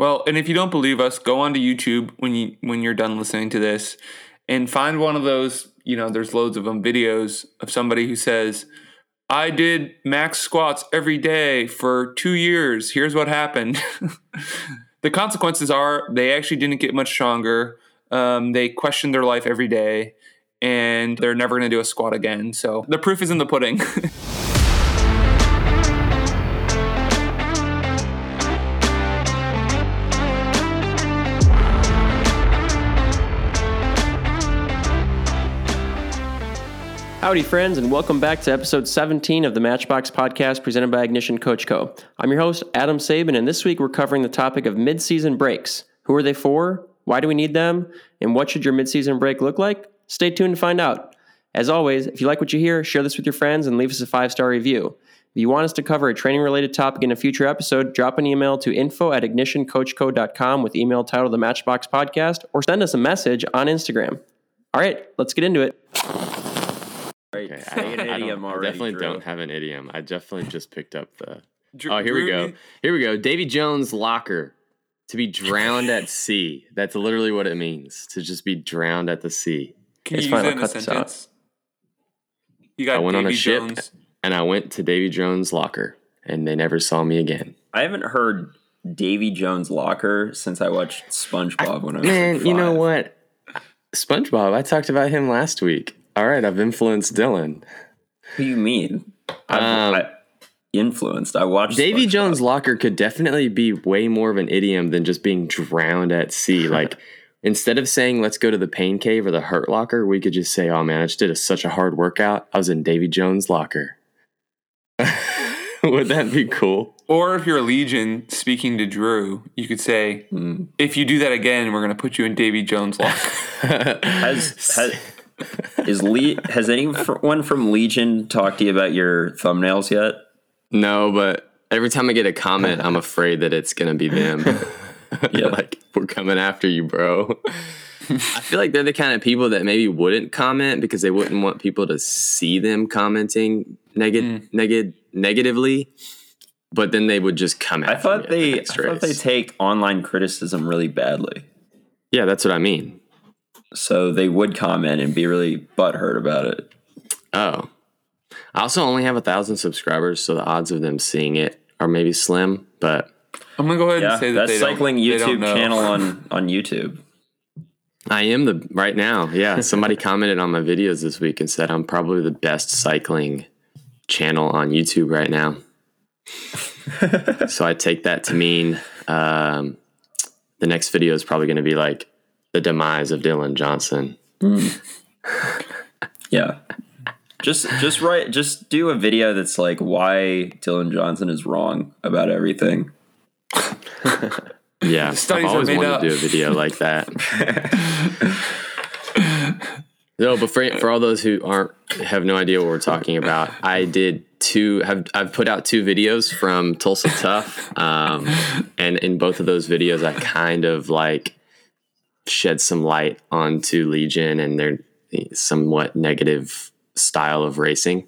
Well, and if you don't believe us, go onto YouTube when you when you're done listening to this and find one of those, you know, there's loads of them videos of somebody who says, "I did max squats every day for 2 years. Here's what happened." the consequences are they actually didn't get much stronger. Um, they question their life every day and they're never going to do a squat again. So the proof is in the pudding. Howdy, friends, and welcome back to episode 17 of the Matchbox podcast presented by Ignition Coach Co. I'm your host, Adam Saban, and this week we're covering the topic of midseason breaks. Who are they for? Why do we need them? And what should your midseason break look like? Stay tuned to find out. As always, if you like what you hear, share this with your friends and leave us a five star review. If you want us to cover a training related topic in a future episode, drop an email to info at ignitioncoachco.com with email title The Matchbox Podcast or send us a message on Instagram. All right, let's get into it. Right. Okay, Say an I, don't- idiom I already, definitely Drew. don't have an idiom. I definitely just picked up the. Drew- Oh, here we go. Here we go. Davy Jones' locker to be drowned at sea. That's literally what it means to just be drowned at the sea. Can It's you fine, use I'll that in a cut this out. sentence? You got I went on a ship Jones. and I went to Davy Jones' locker, and they never saw me again. I haven't heard Davy Jones' locker since I watched SpongeBob when I was Man, like you know what? SpongeBob. I talked about him last week. All right, I've influenced Dylan. Who you mean? I've, Um, I, influenced. I watched Davy SpongeBob. Jones' locker could definitely be way more of an idiom than just being drowned at sea. Like instead of saying "Let's go to the pain cave" or the hurt locker, we could just say, "Oh man, I just did a, such a hard workout. I was in Davy Jones' locker." Would that be cool? Or if you're a Legion speaking to Drew, you could say, Hmm. if you do that again, we're going to put you in Davy Jones' locker. Has, has is Le- has anyone from Legion talked to you about your thumbnails yet? no, but every time I get a comment, I'm afraid that it's gonna be them. Yeah. like we're coming after you, bro. I feel like they're the kind of people that maybe wouldn't comment because they wouldn't want people to see them commenting neg- hmm. neg- negatively. But then they would just come I thought me at they the I thought they take online criticism really badly. yeah, that's what I mean. So they would comment and be really butthurt about it. Oh, I also only have a thousand subscribers, so the odds of them seeing it are maybe slim. But I'm going to go ahead Yeah, and say that that's they cycling don't, they don't YouTube know. channel on on YouTube. I am the right now. Yeah, somebody commented on my videos this week and said I'm probably the best cycling channel on YouTube right now. so I take that to mean um, the next video is probably going to be like the demise of Dylan Johnson. Yeah. Just just write just do a video that's like why Dylan Johnson is wrong about everything. Yeah, studies I've are always made wanted up. to do a video like that. no, but for, for all those who aren't have no idea what we're talking about, I did two have I've put out two videos from Tulsa Tough, um, and in both of those videos, I kind of like shed some light onto Legion and their somewhat negative style of racing.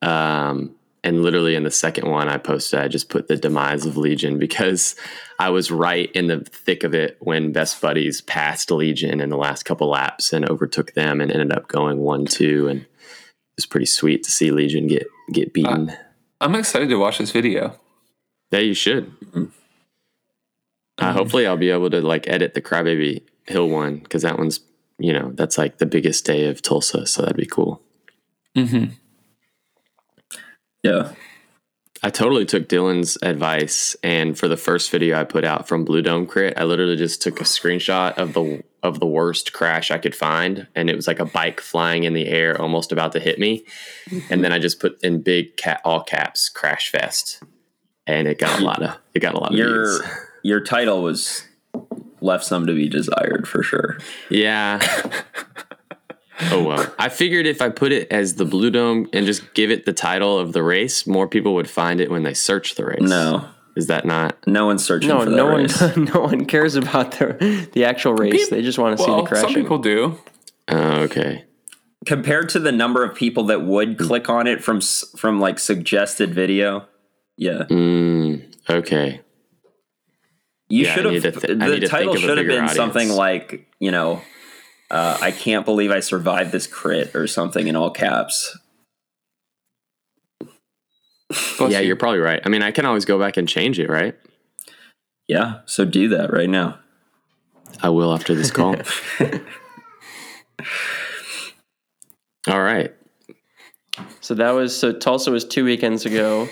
Um, and literally in the second one I posted, I just put the demise of Legion because I was right in the thick of it when Best Buddies passed Legion in the last couple laps and overtook them and ended up going one two, and it was pretty sweet to see Legion get get beaten. I'm excited to watch this video. yeah, you should. Uh, hopefully, I'll be able to like edit the Crybaby Hill one because that one's you know that's like the biggest day of Tulsa, so that'd be cool. Hmm. Yeah. I totally took Dylan's advice, and for the first video I put out from Blue Dome Crit, I literally just took a screenshot of the of the worst crash I could find, and it was like a bike flying in the air, almost about to hit me, and then I just put in big cat all caps "Crash Fest," and it got a lot of it got a lot of Your views. your title was left some to be desired for sure. Yeah. oh well. I figured if I put it as the Blue Dome and just give it the title of the race, more people would find it when they search the race. No. Is that not? No one's searching No, for that no one, no one cares about the the actual race. They just want to see the crash. some people do. Oh, okay. Compared to the number of people that would click on it from from like suggested video. Yeah. Mm, okay. You Yeah, should have. th- I the title think of a should have bigger been something like, you know, uh, I can't believe I survived this crit or something in all caps. Bless yeah, you're probably right. I mean, I can always go back and change it, right? Yeah, so do that right now. I will after this call. All right. So that was so Tulsa was two weekends ago.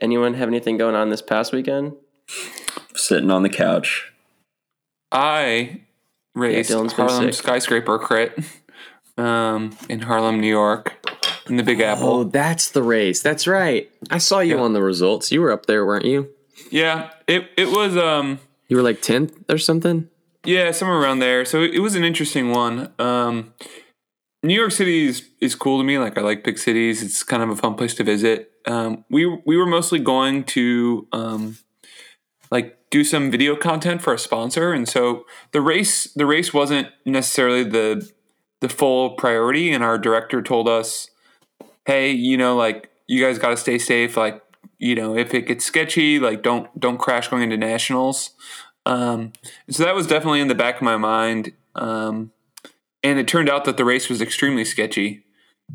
Anyone have anything going on this past weekend? Sitting on the couch. I raced Dylan's Harlem sick. skyscraper crit um, in Harlem, New York, in the Big Apple. Oh, that's the race. That's right. I saw you Yeah. on the results. You were up there, weren't you? Yeah, it it was um You were like 10th or something? yeah somewhere around there. So it, it was an interesting one. Um, New York City is, is cool to me. Like I like big cities. It's kind of a fun place to visit. Um, we we were mostly going to um, like do some video content for a sponsor, and so the race the race wasn't necessarily the the full priority. And our director told us, hey, you know, like you guys got to stay safe. Like you know, if it gets sketchy, like don't don't crash going into nationals. Um, so that was definitely in the back of my mind. Um, and it turned out that the race was extremely sketchy.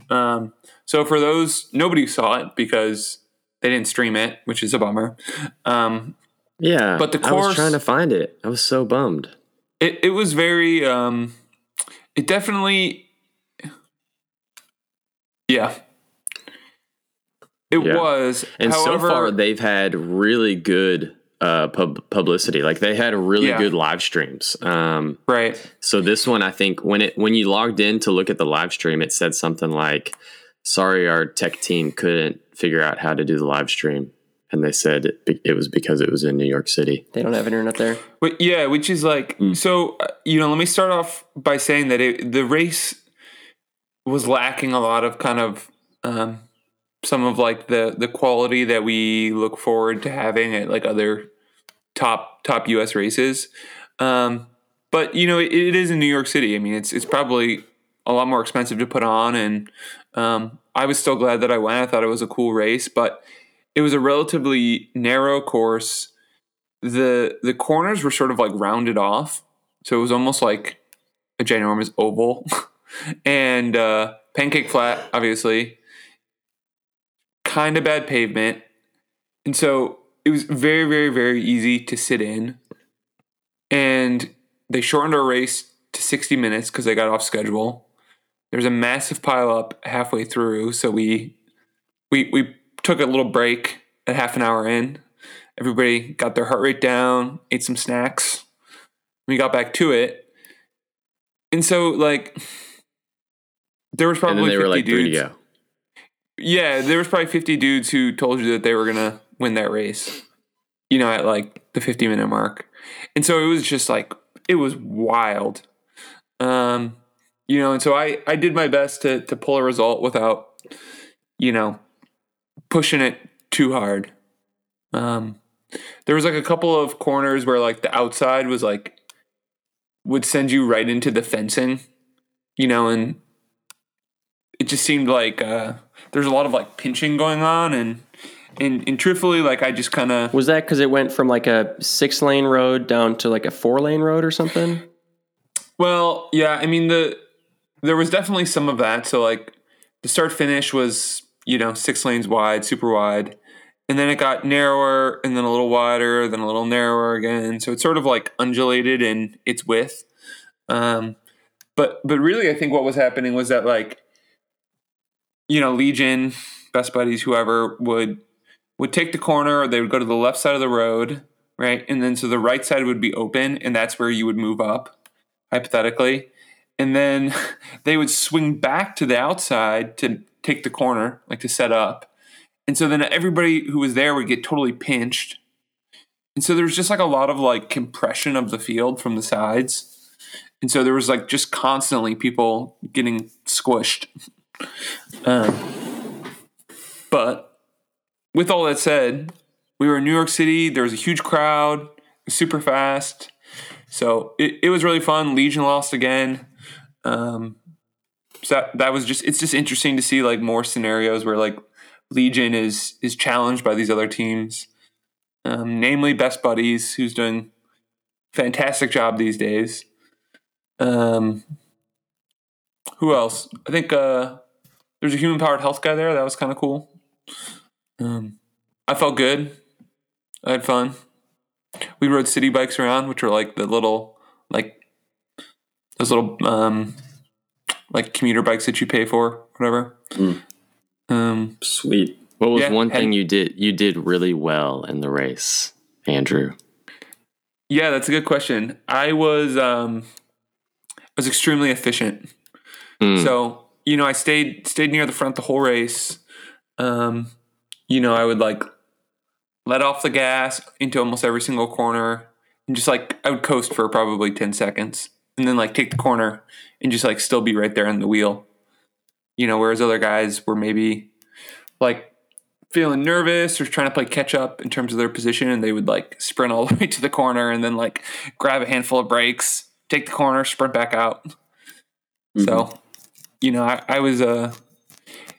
Um, so for those, nobody saw it because they didn't stream it, which is a bummer. Um, Yeah. But the I was trying to find it. I was so bummed. it, it was very, um, it definitely, yeah, it Yeah. was. And However, so far, they've had really good uh, pub- publicity. Like they had really Yeah. good live streams. Um, right. so this one, I think when it when you logged in to look at the live stream, it said something like, "Sorry, our tech team couldn't figure out how to do the live stream." And they said it, it was because it was in New York City. They don't have internet there. But yeah, which is like so. uh, You know, let me start off by saying that it, the race was lacking a lot of kind of um, some of like the the quality that we look forward to having at like other top top U.S. races. Um, but you know, it, it is in New York City. I mean, it's it's probably a lot more expensive to put on, and um, I was still glad that I went. I thought it was a cool race, but it was a relatively narrow course. The the corners were sort of like rounded off, so it was almost like a ginormous oval, and uh, pancake flat, obviously, kind of bad pavement, and so it was very very very easy to sit in, and they shortened our race to sixty minutes because they got off schedule. There was a massive pile up halfway through, so we we we took a little break at half an hour in. Everybody got their heart rate down, ate some snacks. We got back to it. And so like there was probably then they 50 were like dudes. go. Yeah, there was probably 50 dudes who told you that they were going to win that race. You know, at like the 50 minute mark. And so it was just like it was wild. Um you know, and so I I did my best to to pull a result without you know pushing it too hard. Um there was like a couple of corners where like the outside was like would send you right into the fencing, you know, and it just seemed like uh there's a lot of like pinching going on and and, and truthfully like I just kind of Was that because it went from like a six lane road down to like a four lane road or something? Well, yeah, I mean the there was definitely some of that. So like the start finish was, you know, six lanes wide, super wide. And then it got narrower and then a little wider, then a little narrower again. So it's sort of like undulated in its width. Um but but really I think what was happening was that like you know, Legion, Best Buddies, whoever would would take the corner or they would go to the left side of the road, right? And then so the right side would be open and that's where you would move up hypothetically. And then they would swing back to the outside to take the corner, like to set up. And so then everybody who was there would get totally pinched. And so there was just like a lot of like compression of the field from the sides. And so there was like just constantly people getting squished. Um, but with all that said, we were in New York City. There was a huge crowd, super fast. So it, it was really fun. Legion lost again. Um, so that, that was just it's just interesting to see like more scenarios where like Legion is is challenged by these other teams, um, namely Best Buddies, who's doing fantastic job these days. Um, who else? I think uh, there's a human powered health guy there. That was kind of cool. Um, I felt good. I had fun. We rode city bikes around, which are like the little like those little um like commuter bikes that you pay for, whatever. Um, Sweet. What was Yeah, one thing you did you did really well in the race, Andrew? yeah, that's a good question. I was um I was extremely efficient. Mm. So, you know, I stayed stayed near the front the whole race. Um, you know, I would like let off the gas into almost every single corner and just like I would coast for probably 10 seconds and then like take the corner and just like still be right there on the wheel. You know, whereas other guys were maybe like feeling nervous or trying to play catch up in terms of their position and they would like sprint all the way to the corner and then like grab a handful of brakes, take the corner, sprint back out. So, you know, I, I was uh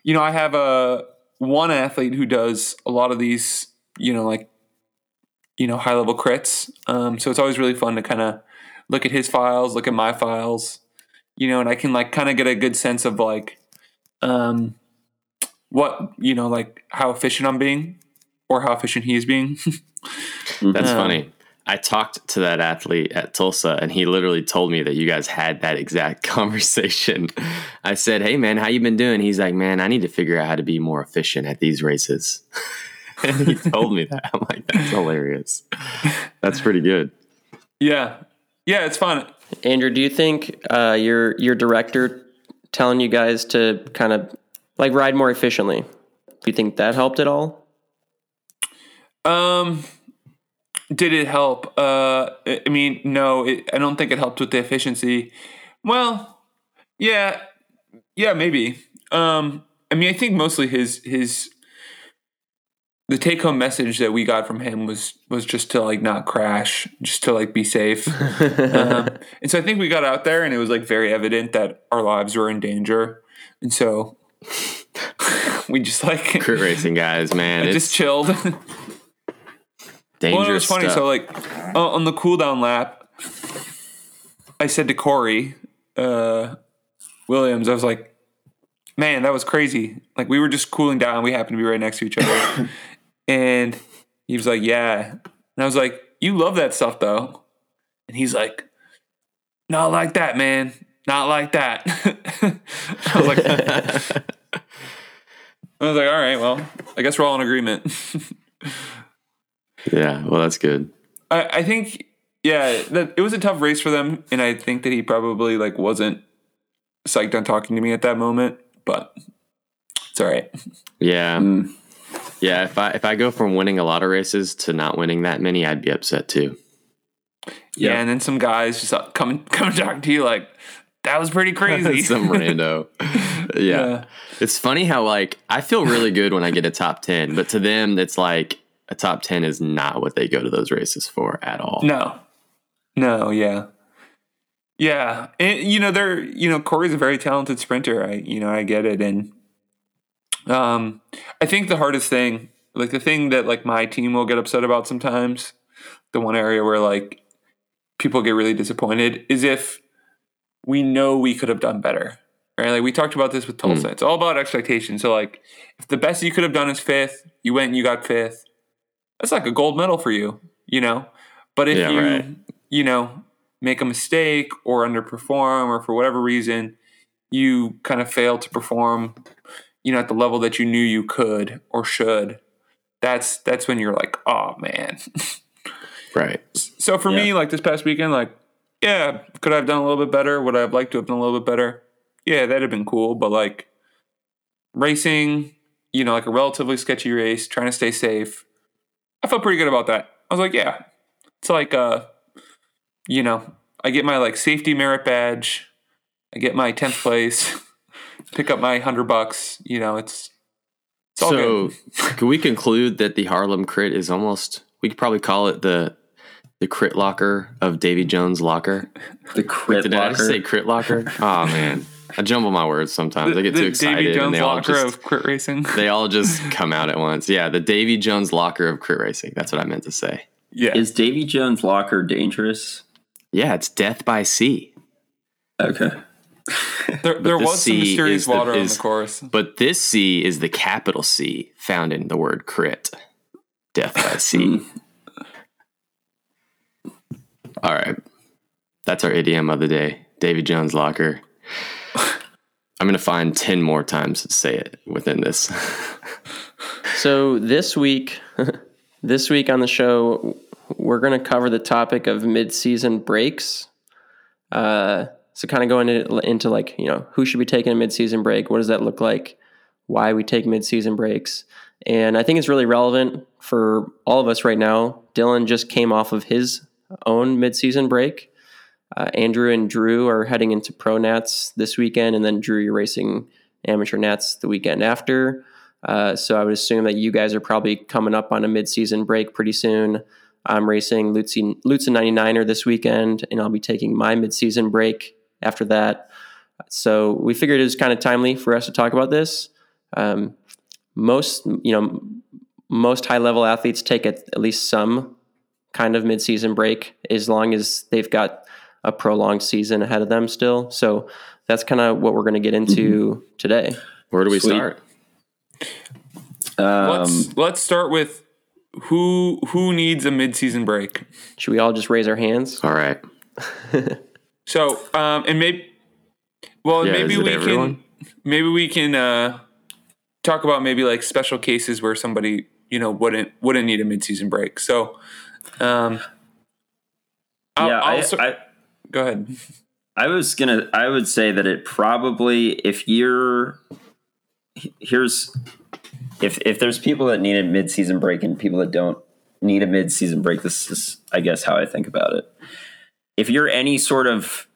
you know, I have a one athlete who does a lot of these, you know, like you know, high level crits. Um, so it's always really fun to kind of look at his files, look at my files, you know, and I can like kind of get a good sense of like um what, you know, like how efficient I'm being or how efficient he is being. That's Um, funny. I talked to that athlete at Tulsa, and he literally told me that you guys had that exact conversation. I said, "Hey, man, how you been doing?" He's like, "Man, I need to figure out how to be more efficient at these races." and he told me that. I'm like, "That's hilarious. That's pretty good." yeah. Yeah, it's fun. Andrew, do you think uh, your your director telling you guys to kind of like ride more efficiently? Do you think that helped at all? Um, did it help? Uh, I mean, no, it, I don't think it helped with the efficiency. Well, yeah, yeah, maybe. Um, I mean, I think mostly his his the take home message that we got from him was was just to like not crash, just to like be safe. um, and so I think we got out there, and it was like very evident that our lives were in danger, and so we just like Crit racing guys, man, it's just chilled. dangerous Well, it was funny. stuff. So, like, uh, on the cooldown lap, I said to Cory uh, Williams, I was like, man, that was crazy. Like, we were just cooling down. We happened to be right next to each other. And he was like, yeah. And I was like, you love that stuff, though. And he's like, not like that, man. Not like that. I was like, I was like, all right, well, I guess we're all in agreement. yeah, well, that's good. I, I think yeah, that it was a tough race for them, and I think that he probably like wasn't psyched on talking to me at that moment, but it's all right. Yeah. Mm. Yeah, if I if I go from winning a lot of races to not winning that many, I'd be upset too. Yeah, and then some guys just uh, come and come talk to you like that was pretty crazy. Some rando. yeah. Yeah. It's funny how like I feel really good when I get a top 10, but to them it's like a top 10 is not what they go to those races for at all. no, no, yeah, yeah, and you know they're you know Cory's a very talented sprinter. I you know I get it, and um, I think the hardest thing, like the thing that like my team will get upset about sometimes, the one area where like people get really disappointed is if we know we could have done better. Right? Like we talked about this with Tulsa. It's all about expectation. So like if the best you could have done is fifth, you went and you got fifth, that's like a gold medal for you, you know? But if Yeah, you right. you know, make a mistake or underperform or for whatever reason, you kind of fail to perform, you know, at the level that you knew you could or should, that's that's when you're like, oh man. Right. So for me, like this past weekend, like, yeah, could I have done a little bit better? Would I have liked to have done a little bit better? Yeah, that'd have been cool. But like racing, you know, like a relatively sketchy race, trying to stay safe, I felt pretty good about that. I was like, yeah, it's like, uh, you know, I get my like safety merit badge, I get my tenth place, pick up my hundred bucks. You know, it's it's all So, good. can we conclude that the Harlem crit is almost we could probably call it the the crit locker of Davy Jones locker. The crit Did I locker. just say crit locker? Oh man. I jumble my words sometimes. I get too excited Davy Jones and they all locker just of crit racing. they all just come out at once. Yeah, the Davy Jones locker of crit racing. That's what I meant to say. Yeah. Is Davy Jones' locker dangerous? Yeah, it's death by sea. Okay. There there the was some C mysterious is the- water on the course. But this C is the capital C found in the word crit. Death by sea. All right. That's our idiom of the day. David Jones locker. I'm going to find 10 more times to say it within this. So this week, this week on the show, we're going to cover the topic of mid-season breaks. Uh, so kind of going into, into like you know who should be taking a mid-season break, what does that look like, why we take mid-season breaks, and I think it's really relevant for all of us right now. Dylan just came off of his own mid-season break. Uh, Andrew and Drew are heading into pro nats this weekend, and then Drew, you're racing amateur nats the weekend after. Uh, so I would assume that you guys are probably coming up on a mid-season break pretty soon. I'm racing Lutsen 99er this weekend, and I'll be taking my mid-season break after that. So we figured it was kind of timely for us to talk about this. Um, most, you know, most high-level athletes take at, at least some kind of mid-season break as long as they've got a prolonged season ahead of them still. So that's kind of what we're going to get into today. Where do we Sweet. start? Um, let's let's start with who who needs a mid-season break. Should we all just raise our hands? All right. So, um, and maybe, well, Yeah, maybe we everyone? can, maybe we can uh, talk about maybe like special cases where somebody you know wouldn't wouldn't need a mid-season break. So, um, I'll, yeah, I'll I, I, go ahead. I was gonna. I would say that it probably, if you're, here's, if if there's people that need a mid-season break and people that don't need a mid-season break, this is, I guess, how I think about it. If you're any sort of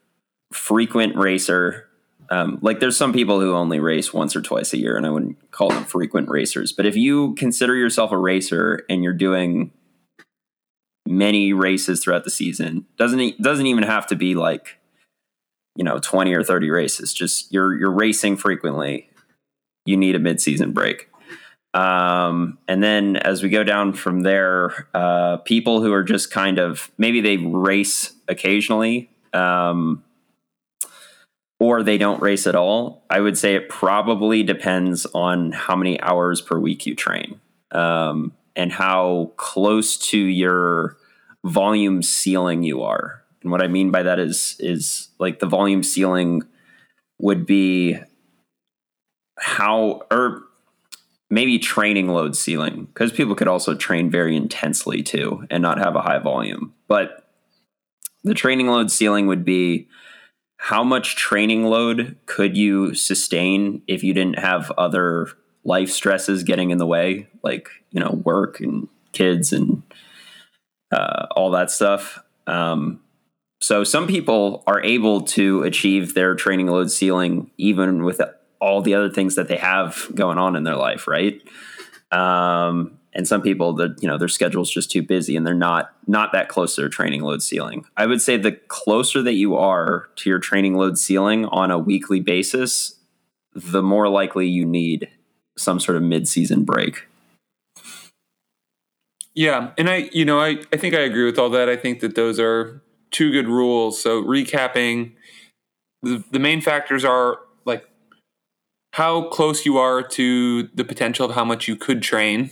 frequent racer, um, like there's some people who only race once or twice a year, and I wouldn't call them frequent racers. But if you consider yourself a racer and you're doing many races throughout the season, doesn't doesn't even have to be like you know 20 or 30 races just you're you're racing frequently you need a mid-season break um, and then as we go down from there uh, people who are just kind of maybe they race occasionally um, or they don't race at all. I would say it probably depends on how many hours per week you train um, and how close to your volume ceiling you are. And what I mean by that is is like the volume ceiling would be how or maybe training load ceiling because people could also train very intensely too and not have a high volume. But the training load ceiling would be how much training load could you sustain if you didn't have other life stresses getting in the way, like you know work and kids and uh, all that stuff. Um, so some people are able to achieve their training load ceiling even with all the other things that they have going on in their life, right? Um, and some people that you know their schedule's just too busy and they're not not that close to their training load ceiling. I would say the closer that you are to your training load ceiling on a weekly basis, the more likely you need some sort of mid-season break. Yeah, and I, you know, I, I think I agree with all that. I think that those are two good rules. So recapping, the the main factors are how close you are to the potential of how much you could train,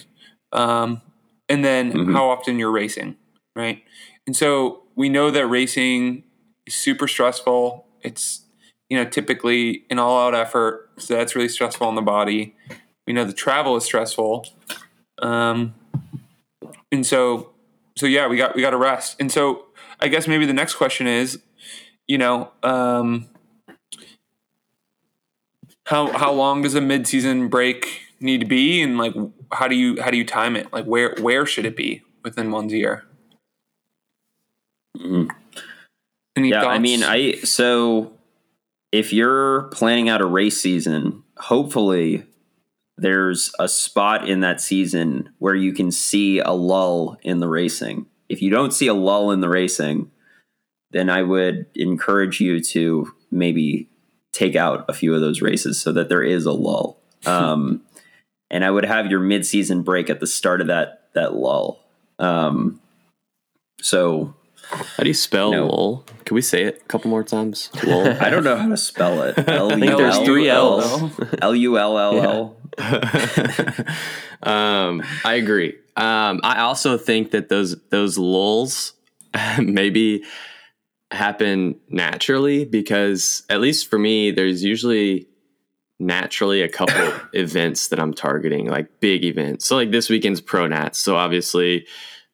um, and then Mhm. how often you're racing, right? And so we know that racing is super stressful. It's you know typically an all out effort, so that's really stressful on the body. We know the travel is stressful. Um, and so so yeah we got we got to rest and so i guess maybe the next question is you know um how how long does a mid-season break need to be and like how do you how do you time it like where where should it be within one's year Mhm. Any yeah, I mean, I so if you're planning out a race season, hopefully there's a spot in that season where you can see a lull in the racing. If you don't see a lull in the racing, then I would encourage you to maybe take out a few of those races so that there is a lull. Um, and I would have your mid-season break at the start of that that lull. Um, So How do you spell No. lol? Can we say it a couple more times? Lol. I don't know how to spell it. L think there's three L's. L U L L L. um, I agree. Um, I also think that those those lulls maybe happen naturally because at least for me, there's usually naturally a couple events that I'm targeting, like big events. So like this weekend's Pro Nats. So obviously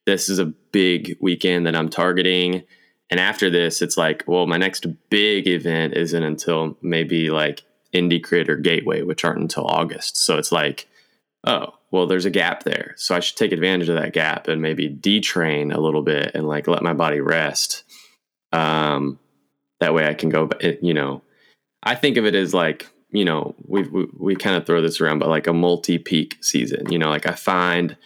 this is a big weekend that I'm targeting. And after this, it's like, well, my next big event isn't until maybe like Indy Crit or Gateway, which aren't until August. So it's like, oh, well, there's a gap there. So I should take advantage of that gap and maybe detrain a little bit and like let my body rest. Um, that way I can go, it- you know, I think of it as like, you know, we, we, we kind of throw this around, but like a multi peak season, you know, like I find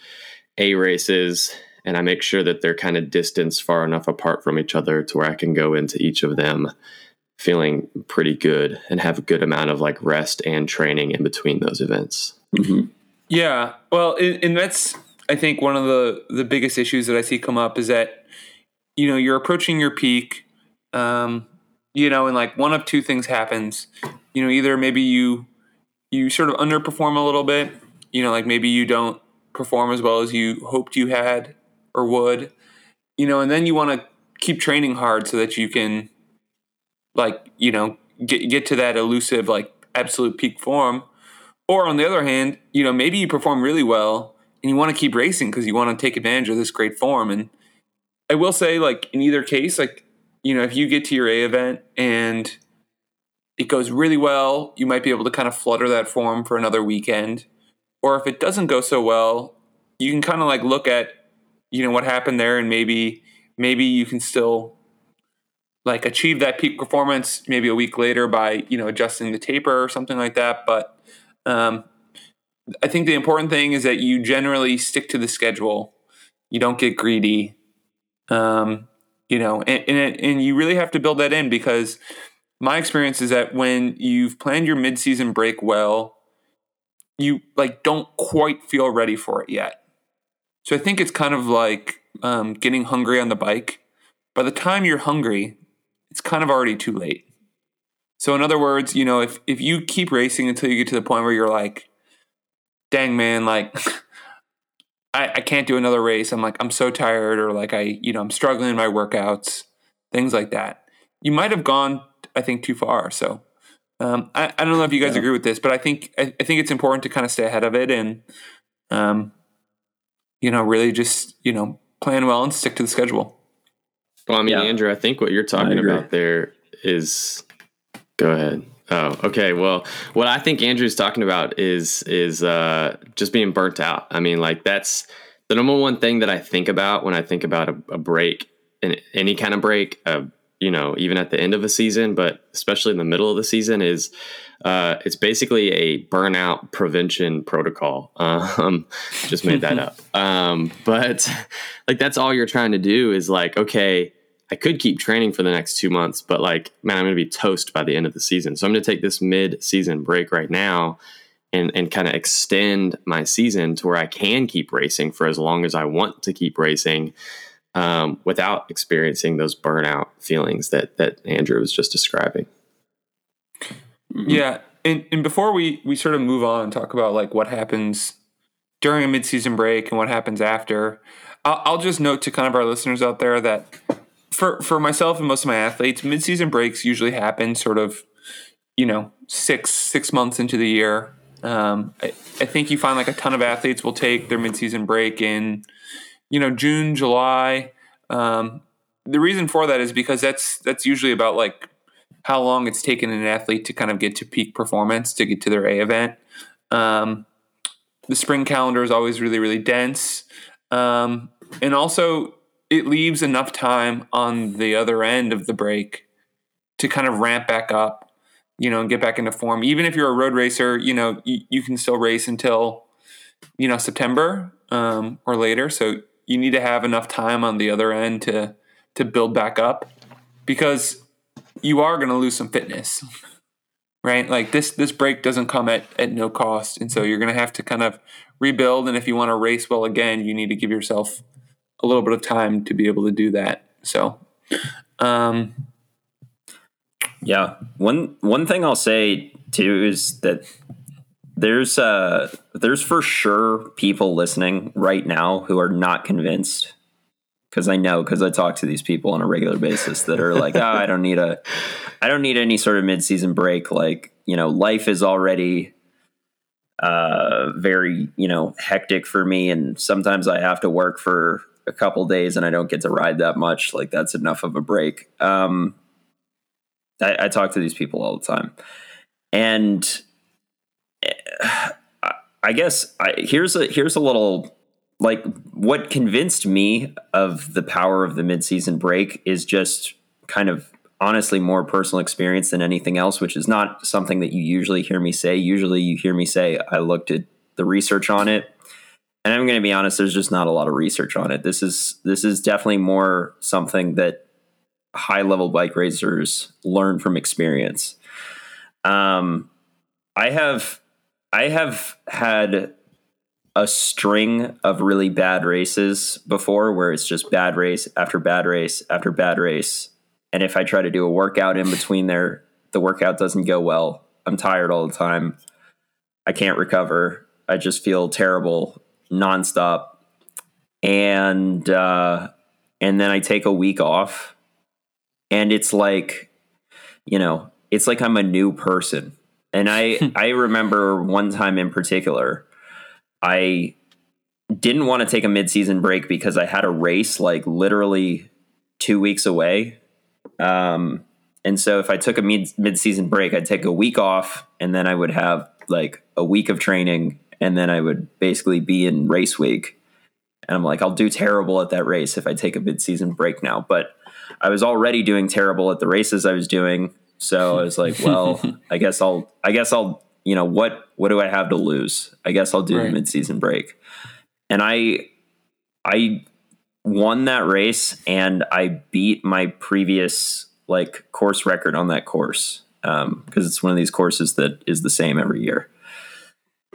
A races and I make sure that they're kind of distanced far enough apart from each other to where I can go into each of them feeling pretty good and have a good amount of like rest and training in between those events. Yeah, well, and, and that's I think one of the the biggest issues that I see come up is that you know you're approaching your peak, um, you know, and like one of two things happens. You know, either maybe you you sort of underperform a little bit. You know, like maybe you don't perform as well as you hoped you had or would. You know, and then you want to keep training hard so that you can like you know get get to that elusive like absolute peak form. Or on the other hand, you know, maybe you perform really well and you want to keep racing because you want to take advantage of this great form. And I will say, like, in either case, like, you know, if you get to your A event and it goes really well, you might be able to kind of flutter that form for another weekend. Or if it doesn't go so well, you can kind of like look at, you know, what happened there and maybe, maybe you can still like achieve that peak performance maybe a week later by, you know, adjusting the taper or something like that. But, um, I think the important thing is that you generally stick to the schedule. You don't get greedy. Um, you know, and, and, and you really have to build that in because my experience is that when you've planned your midseason break well, you like don't quite feel ready for it yet. So I think it's kind of like um, getting hungry on the bike. By the time you're hungry, it's kind of already too late. So in other words, you know, if if you keep racing until you get to the point where you're like, dang man, like I, I can't do another race. I'm like, I'm so tired, or like I, you know, I'm struggling in my workouts, things like that. You might have gone, I think, too far. So um, I, I don't know if you guys agree with this, but I think I, I think it's important to kind of stay ahead of it and um, you know, really just, you know, plan well and stick to the schedule. Well, I mean, Yeah. Andrew, I think what you're talking about there is go ahead. Oh, okay. Well, what I think Andrew's talking about is is uh, just being burnt out. I mean, like that's the number one thing that I think about when I think about a, a break, and any kind of break. Uh, you know, even at the end of a season, but especially in the middle of the season, is uh, it's basically a burnout prevention protocol. Um, just made that up. Um, but like that's all you're trying to do is like, okay, I could keep training for the next two months, but like, man, I'm going to be toast by the end of the season. So I'm going to take this mid-season break right now and and kind of extend my season to where I can keep racing for as long as I want to keep racing. Um, without experiencing those burnout feelings that that Andrew was just describing. Yeah, and and before we we sort of move on and talk about like what happens during a midseason break and what happens after, I'll, I'll just note to kind of our listeners out there that for for myself and most of my athletes, midseason breaks usually happen sort of, you know, six six months into the year. Um, I, I think you find like a ton of athletes will take their midseason break in, you know, June, July. Um, the reason for that is because that's that's usually about like how long it's taken an athlete to kind of get to peak performance to get to their A event. Um, the spring calendar is always really, really dense. Um, and also, it leaves enough time on the other end of the break to kind of ramp back up, you know, and get back into form. Even if you're a road racer, you know, you, you can still race until, you know, September um, or later. So you need to have enough time on the other end to to build back up because you are going to lose some fitness right like this this break doesn't come at, at no cost and so you're going to have to kind of rebuild and if you want to race well again you need to give yourself a little bit of time to be able to do that. So, um, Yeah. One one thing I'll say too is that there's uh there's for sure people listening right now who are not convinced because I know because I talk to these people on a regular basis that are like, oh, I don't need a, I don't need any sort of mid-season break. Like, you know, life is already uh, very, you know, hectic for me, and sometimes I have to work for a couple days and I don't get to ride that much. Like, that's enough of a break. Um, I, I talk to these people all the time, and eh, I, I guess I, here's a here's a little like what convinced me of the power of the midseason break is just kind of honestly more personal experience than anything else, which is not something that you usually hear me say. Usually you hear me say, I looked at the research on it. And I'm going to be honest, there's just not a lot of research on it. This is this is definitely more something that high level bike racers learn from experience. Um, I have I have had a string of really bad races before where it's just bad race after bad race after bad race. And if I try to do a workout in between there, the workout doesn't go well. I'm tired all the time. I can't recover. I just feel terrible nonstop. And uh, and then I take a week off, and it's like, you know, it's like I'm a new person. And I I remember one time in particular I didn't want to take a midseason break because I had a race like literally two weeks away. Um, and so if I took a mid midseason break, I'd take a week off and then I would have like a week of training and then I would basically be in race week. And I'm like, I'll do terrible at that race if I take a midseason break now. But I was already doing terrible at the races I was doing. So I was like, well, I guess I'll I guess I'll you know what what do I have to lose? I guess I'll do right. the midseason break. And I I won that race and I beat my previous like course record on that course because um, it's one of these courses that is the same every year.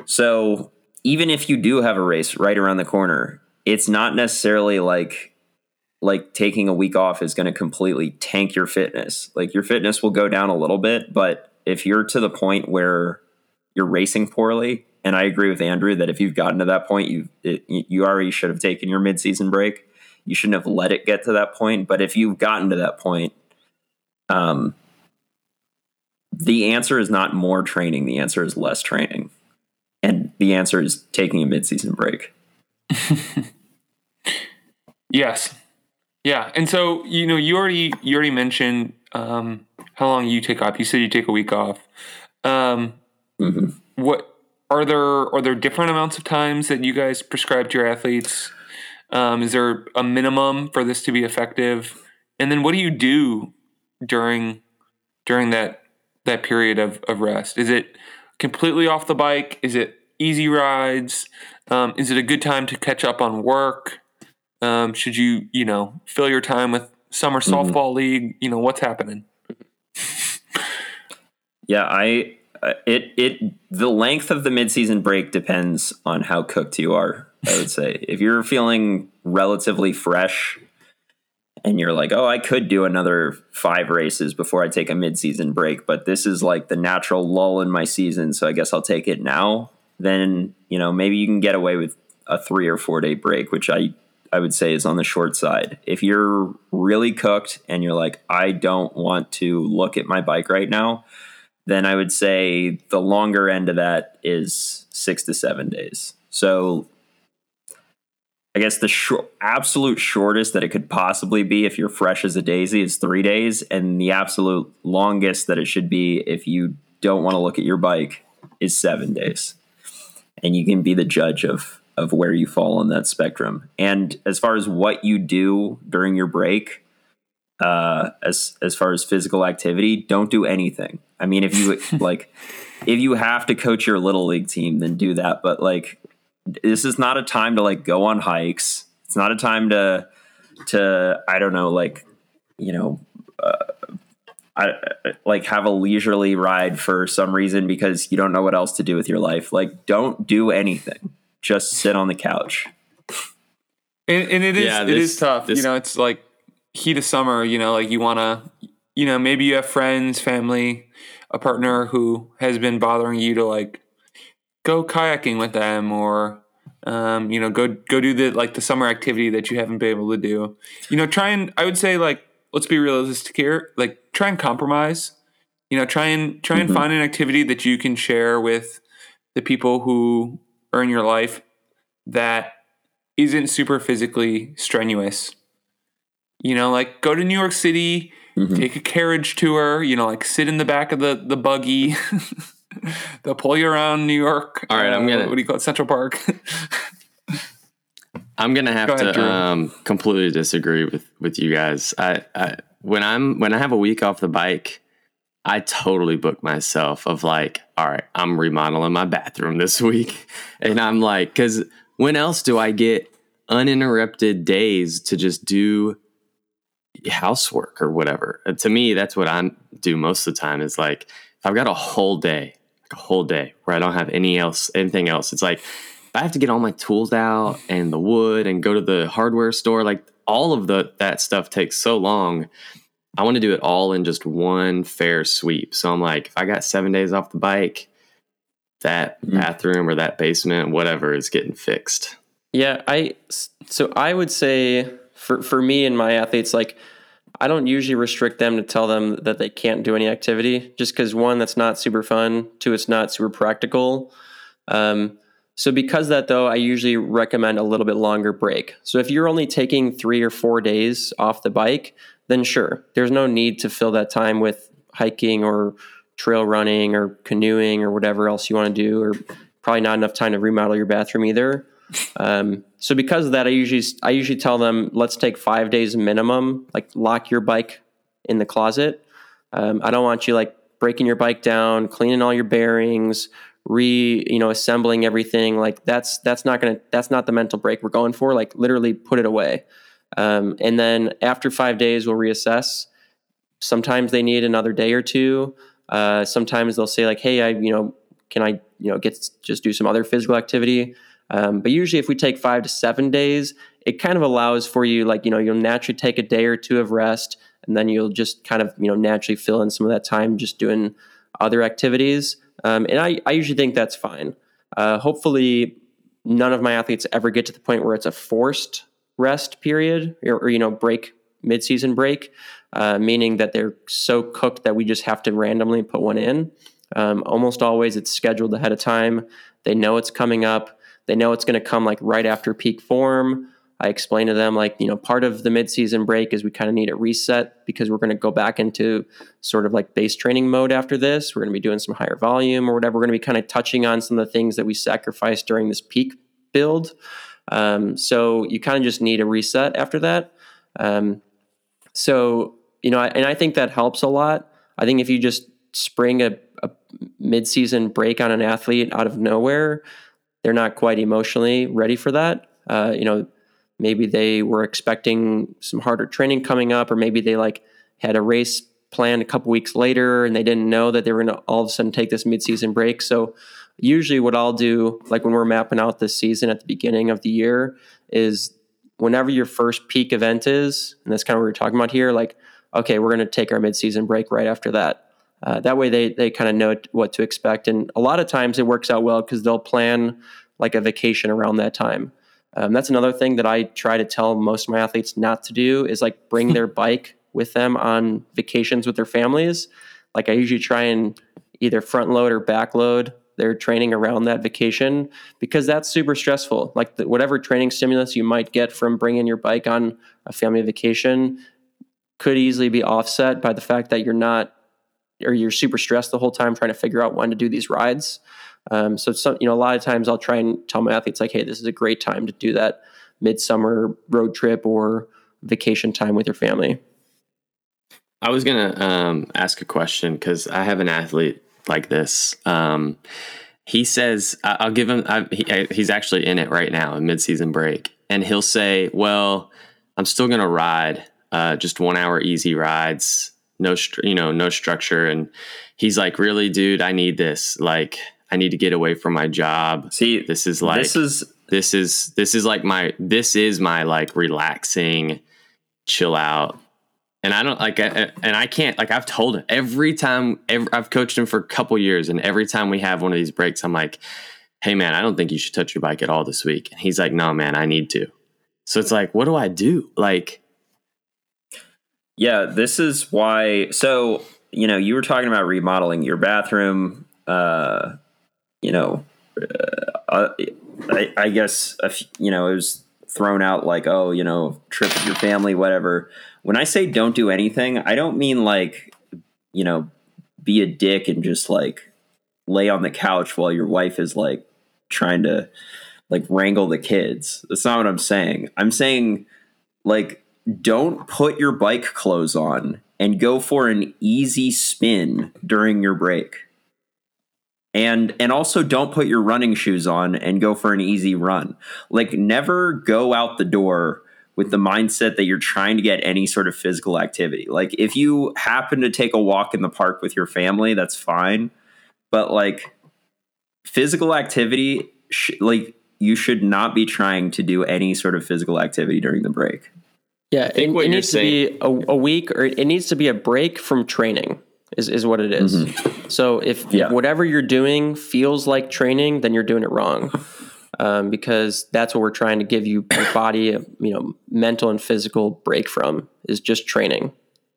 So even if you do have a race right around the corner, it's not necessarily like like taking a week off is going to completely tank your fitness. Like your fitness will go down a little bit, but if you're to the point where you're racing poorly, and I agree with Andrew that if you've gotten to that point, you it, you already should have taken your midseason break. You shouldn't have let it get to that point. But if you've gotten to that point, um, the answer is not more training. The answer is less training, and the answer is taking a midseason break. yes, yeah, and so you know you already you already mentioned um, how long you take off. You said you take a week off. Um, mm-hmm. What are there are there different amounts of times that you guys prescribe to your athletes? Um, is there a minimum for this to be effective? And then what do you do during during that that period of, of rest? Is it completely off the bike? Is it easy rides? Um, is it a good time to catch up on work? Um, should you you know fill your time with summer mm-hmm. softball mm-hmm. league? You know what's happening. Yeah, I uh, it it the length of the midseason break depends on how cooked you are. I would say if you're feeling relatively fresh and you're like, oh, I could do another five races before I take a midseason break, but this is like the natural lull in my season, so I guess I'll take it now. Then you know maybe you can get away with a three or four day break, which I I would say is on the short side. If you're really cooked and you're like, I don't want to look at my bike right now, then I would say the longer end of that is six to seven days. So I guess the absolute shortest that it could possibly be if you're fresh as a daisy is three days, and the absolute longest that it should be if you don't want to look at your bike is seven days. And you can be the judge of of where you fall on that spectrum. And as far as what you do during your break, uh, as as far as physical activity, don't do anything. I mean, if you like, if you have to coach your little league team, then do that. But like, this is not a time to like go on hikes. It's not a time to to I don't know, like you know. Uh, I, like have a leisurely ride for some reason because you don't know what else to do with your life. Like, don't do anything. Just sit on the couch. and, and it is Yeah, this- is tough. this- you know, it's like heat of summer. You know, like you want to, you know, maybe you have friends, family, a partner who has been bothering you to like go kayaking with them or. Um, you know, go go do the like the summer activity that you haven't been able to do. You know, try and I would say like let's be realistic here. Like try and compromise. You know, try and try and Mhm. find an activity that you can share with the people who are in your life that isn't super physically strenuous. You know, like go to New York City, Mhm. take a carriage tour, you know, like sit in the back of the, the buggy. They'll pull you around New York. All right, I'm gonna- what do you call it? Central Park. I'm gonna have Go ahead, to um, completely disagree with with you guys. I, I when I'm when I have a week off the bike, I totally book myself of like, all right, I'm remodeling my bathroom this week, and I'm like, because when else do I get uninterrupted days to just do housework or whatever? Uh, to me, that's what I do most of the time. Is like if I've got a whole day, a whole day where I don't have any else anything else, it's like I have to get all my tools out and the wood and go to the hardware store. Like all of the that stuff takes so long. I want to do it all in just one fair sweep. So I'm like, if I got seven days off the bike, that Mhm. bathroom or that basement, whatever, is getting fixed. Yeah, I so I would say for for me and my athletes, like I don't usually restrict them to tell them that they can't do any activity, just because one, that's not super fun. Two, it's not super practical. Um, so because that though, I usually recommend a little bit longer break. So if you're only taking three or four days off the bike, then sure, there's no need to fill that time with hiking or trail running or canoeing or whatever else you want to do, or probably not enough time to remodel your bathroom either. Um, so because of that, I usually I usually tell them let's take five days minimum. Like lock your bike in the closet. Um, I don't want you like breaking your bike down, cleaning all your bearings, re you know assembling everything. Like that's that's not gonna that's not the mental break we're going for. Like literally put it away. Um, and then after five days, we'll reassess. Sometimes they need another day or two. Uh, sometimes they'll say like, "Hey, I you know can I you know get just do some other physical activity." Um, but usually, if we take five to seven days, it kind of allows for you, like, you know, you'll naturally take a day or two of rest, and then you'll just kind of, you know, naturally fill in some of that time just doing other activities. Um, and I, I usually think that's fine. Uh, hopefully, none of my athletes ever get to the point where it's a forced rest period or, or you know, break, mid-season break, uh, meaning that they're so cooked that we just have to randomly put one in. Um, almost always it's scheduled ahead of time. They know it's coming up. They know it's going to come like right after peak form. I explain to them like, you know, part of the midseason break is we kind of need a reset because we're going to go back into sort of like base training mode after this. We're going to be doing some higher volume or whatever. We're going to be kind of touching on some of the things that we sacrificed during this peak build. Um, so you kind of just need a reset after that. Um, so, you know, and I think that helps a lot. I think if you just spring a, a mid-season break on an athlete out of nowhere, they're not quite emotionally ready for that. Uh, you know, maybe they were expecting some harder training coming up, or maybe they like had a race planned a couple weeks later and they didn't know that they were going to all of a sudden take this mid-season break. So usually what I'll do, like when we're mapping out this season at the beginning of the year, is whenever your first peak event is, and that's kind of what we're talking about here, like, okay, we're going to take our mid-season break right after that. Uh, that way they they kind of know what to expect, and a lot of times it works out well because they'll plan like a vacation around that time. Um, that's another thing that I try to tell most of my athletes not to do is like bring their bike with them on vacations with their families. Like I usually try and either front load or back load their training around that vacation because that's super stressful. Like the, whatever training stimulus you might get from bringing your bike on a family vacation could easily be offset by the fact that you're not or you're super stressed the whole time trying to figure out when to do these rides. Um, so some, you know, a lot of times I'll try and tell my athletes like, "Hey, this is a great time to do that midsummer road trip or vacation time with your family." I was gonna um, ask a question because I have an athlete like this. Um, he says I- I'll give him. I, he, I- he's actually in it right now, a mid-season break, and he'll say, "Well, I'm still gonna ride uh, just one hour easy rides, no, str- you know, no structure." And he's like, "Really, dude? I need this. Like, I need to get away from my job. See, This is like this is this is this is like my this is my like relaxing, chill out. And I don't like, I, and I can't like I've told him every time every, I've coached him for a couple years, and every time we have one of these breaks, I'm like, "Hey man, I don't think you should touch your bike at all this week." And he's like, "No man, I need to." So it's like, what do I do? Like, Yeah, this is why. So, you know, you were talking about remodeling your bathroom. Uh, you know, uh, I, I guess, you know, it was thrown out like, oh, you know, trip with your family, whatever. When I say don't do anything, I don't mean like, you know, be a dick and just like lay on the couch while your wife is like trying to like wrangle the kids. That's not what I'm saying. I'm saying like don't put your bike clothes on and go for an easy spin during your break. And and also don't put your running shoes on and go for an easy run. Like never go out the door with the mindset that you're trying to get any sort of physical activity. Like if you happen to take a walk in the park with your family, that's fine. But like physical activity sh- like you should not be trying to do any sort of physical activity during the break. Yeah, it, think it you're needs to be a, a week, or it needs to be a break from training. Is is what it is. So if Mm-hmm. Yeah. whatever you're doing feels like training, then you're doing it wrong. Um, because that's what we're trying to give you your body, a, you know, mental and physical break from is just training.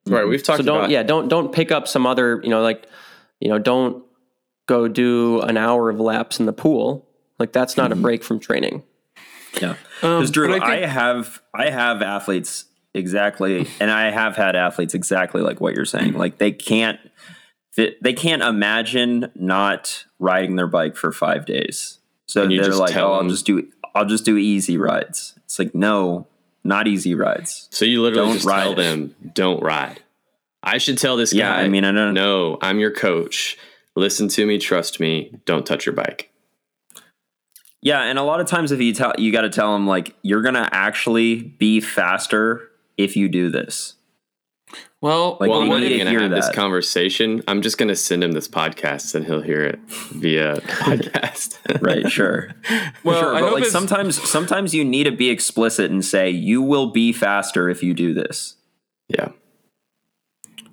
right? We've talked about. So don't about yeah don't don't pick up some other you know like you know don't go do an hour of laps in the pool like that's not a break from training. Yeah. Um, Because Drew, but I I, have I have athletes exactly, and I have had athletes exactly like what you're saying. Like they can't they they can't imagine not riding their bike for five days. So And they're like, tell oh, I'll just do I'll just do easy rides. It's like no, not easy rides. So you literally Don't just ride tell them, don't ride. I should tell this Yeah, guy. I mean, I don't- No, I'm your coach. Listen to me, trust me. Don't touch your bike. Yeah, and a lot of times if you tell you got to tell them like you're gonna actually be faster if you do this. Well, Like, well, I'm not even gonna hear have this conversation. I'm just gonna send him this podcast, and he'll hear it via podcast. Right, sure. well, sure, I but hope like it's- sometimes sometimes you need to be explicit and say you will be faster if you do this. yeah,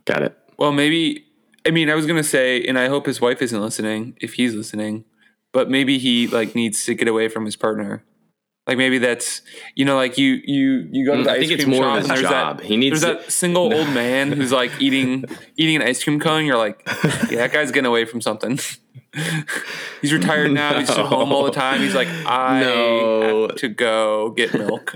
got it. Well, maybe. I mean, I was gonna say, and I hope his wife isn't listening. If he's listening, but maybe he like needs to get away from his partner. Like maybe that's you know, like you you you go to Mm, the I ice think it's more shop of his there's job. That, He needs there's to- that single old man who's like eating eating an ice cream cone. You're like, yeah, that guy's getting away from something. he's retired now. He's at home all the time. He's like, I No. have to go get milk.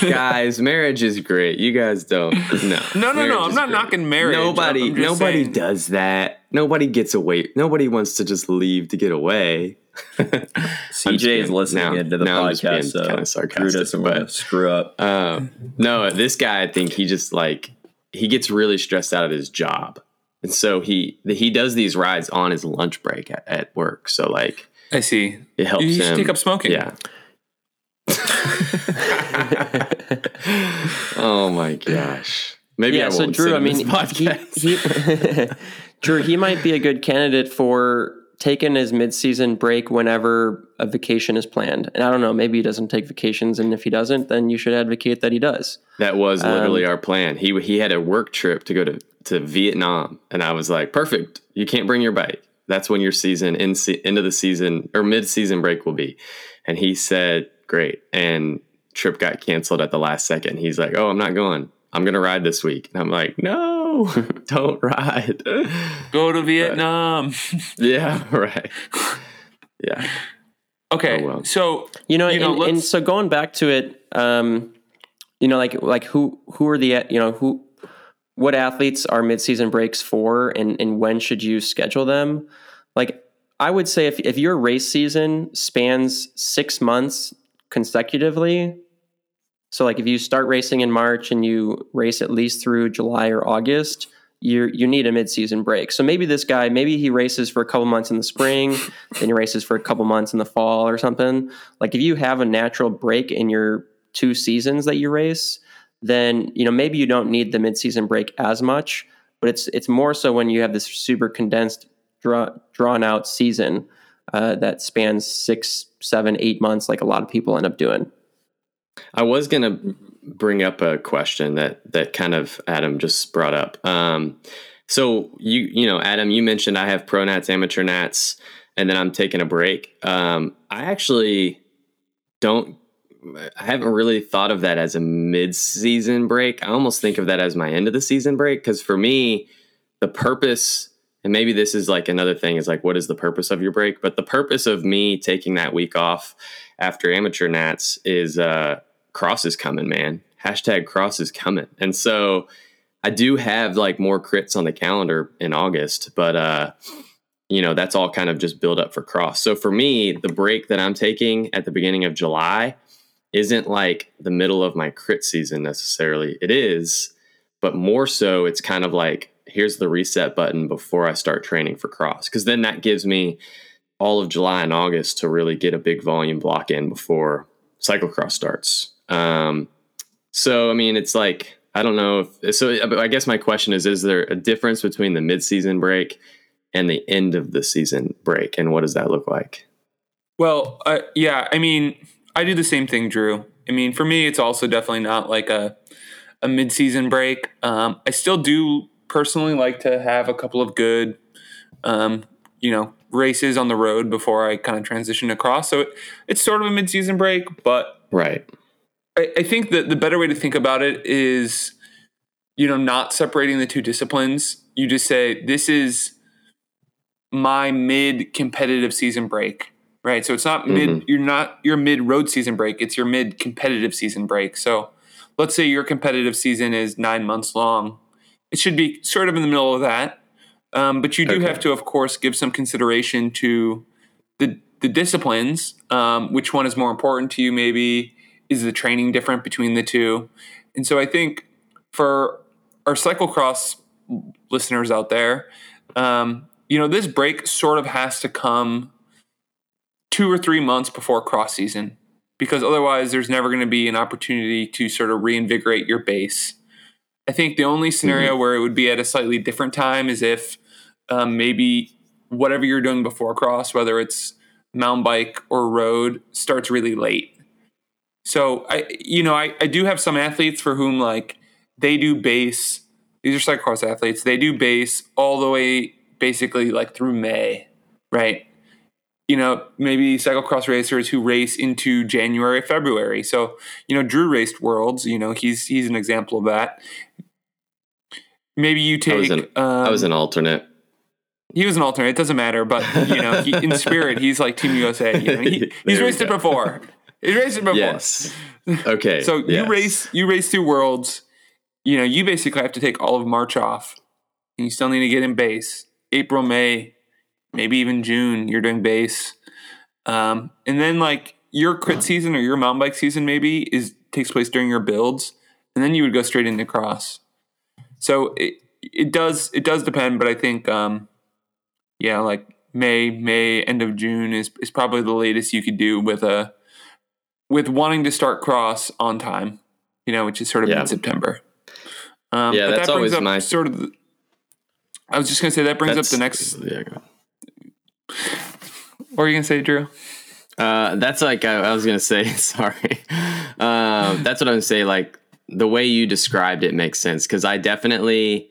guys, marriage is great. You guys don't. No, No, no, Marriage no. I'm not great. knocking marriage. Nobody, nobody saying- does that. Nobody gets away. Nobody wants to just leave to get away. CJ is listening now- into the now I'm just being podcast, so kinda Drew sarcastic, doesn't want to but- screw up. Um, no, this guy, I think he just like he gets really stressed out of his job, and so he he does these rides on his lunch break at, at work. So like I see. it helps You should him take up smoking. Yeah. oh my gosh. Maybe yeah, I so Drew, I mean, he, he Drew, he might be a good candidate for taking his midseason break whenever a vacation is planned. And I don't know, maybe he doesn't take vacations, and if he doesn't, then you should advocate that he does. That was literally Um, our plan. He he had a work trip to go to, to Vietnam, and I was like, "Perfect. You can't bring your bike. That's when your season in se- end of the season or mid season break will be." And he said, "Great." And trip got canceled at the last second. He's like, "Oh, I'm not going. I'm gonna ride this week." And I'm like, "No, don't ride." Go to Vietnam. yeah, right. Yeah. Okay, Oh, well. so You know, You know, and, and so going back to it, um, you know, like like who who are the you know who what athletes are midseason breaks for, and and when should you schedule them? Like I would say, if if your race season spans six months consecutively, so like if you start racing in March and you race at least through July or August. You you need a midseason break. So maybe this guy, maybe he races for a couple months in the spring, then he races for a couple months in the fall or something. Like if you have a natural break in your two seasons that you race, then you know maybe you don't need the midseason break as much. But it's it's more so when you have this super condensed, draw, drawn out season uh, that spans six seven, eight months, like a lot of people end up doing. I was gonna bring up a question that that kind of Adam just brought up. Um, so you you know Adam, you mentioned I have pro nats, amateur nats, and then I'm taking a break. Um, I actually don't. I haven't really thought of that as a mid-season break. I almost think of that as my end of the season break because for me, the purpose and maybe this is like another thing is like what is the purpose of your break but the purpose of me taking that week off after amateur nats is uh cross is coming man hashtag cross is coming and so i do have like more crits on the calendar in august but uh you know that's all kind of just build up for cross so for me the break that i'm taking at the beginning of july isn't like the middle of my crit season necessarily it is but more so it's kind of like here's the reset button before I start training for cross. Because then that gives me all of July and August to really get a big volume block in before cyclocross starts. Um, so, I mean, it's like, I don't know if so. I guess my question is: Is there a difference between the mid-season break and the end of the season break, and what does that look like? Well, uh, yeah, I mean, I do the same thing, Drew. I mean, for me, it's also definitely not like a a mid-season break. Um, I still do personally like to have a couple of good, um, you know, races on the road before I kind of transition across. So it, it's sort of a mid-season break, but right. I, I think that the better way to think about it is, you know, not separating the two disciplines. You just say this is my mid competitive season break right so it's not mid mm-hmm. you're not your mid road season break it's your mid competitive season break so let's say your competitive season is nine months long it should be sort of in the middle of that. Um, but you do okay. have to, of course, give some consideration to the the disciplines. Um, which one is more important to you? Maybe is the training different between the two? And so I think for our cyclocross listeners out there, um, you know, this break sort of has to come two or three months before cross season because otherwise there's never going to be an opportunity to sort of reinvigorate your base. I think the only scenario mm-hmm. where it would be at a slightly different time is if um, maybe whatever you're doing before cross, whether it's mountain bike or road, starts really late. So I, you know, I, I do have some athletes for whom like they do base. These are cyclocross athletes. They do base all the way basically like through May, right? you know, maybe cyclocross racers who race into January, February. So, you know, Drew raced Worlds. You know, he's he's an example of that. Maybe you take. I was an, um, I was an alternate. He was an alternate. It doesn't matter, but you know, he, in spirit, he's like Team USA. You know, he, he's raced it before. He's raced it before. Yes. Okay. so yes. you race, you race through Worlds. You know, you basically have to take all of March off, and you still need to get in base. April, May, maybe even June, you're doing base. Um, and then like your crit season or your mountain bike season maybe is takes place during your builds, and then you would go straight into cross. So it it does it does depend, but I think um, yeah, like May May end of June is is probably the latest you could do with a with wanting to start cross on time, you know, which is sort of yeah. in September. Um, yeah, that's that always my sort of. The, I was just gonna say that brings up the next. Yeah, what are you gonna say, Drew? Uh, that's like I, I, was gonna say. Sorry, um, that's what I'm gonna say. Like the way you described it makes sense because I definitely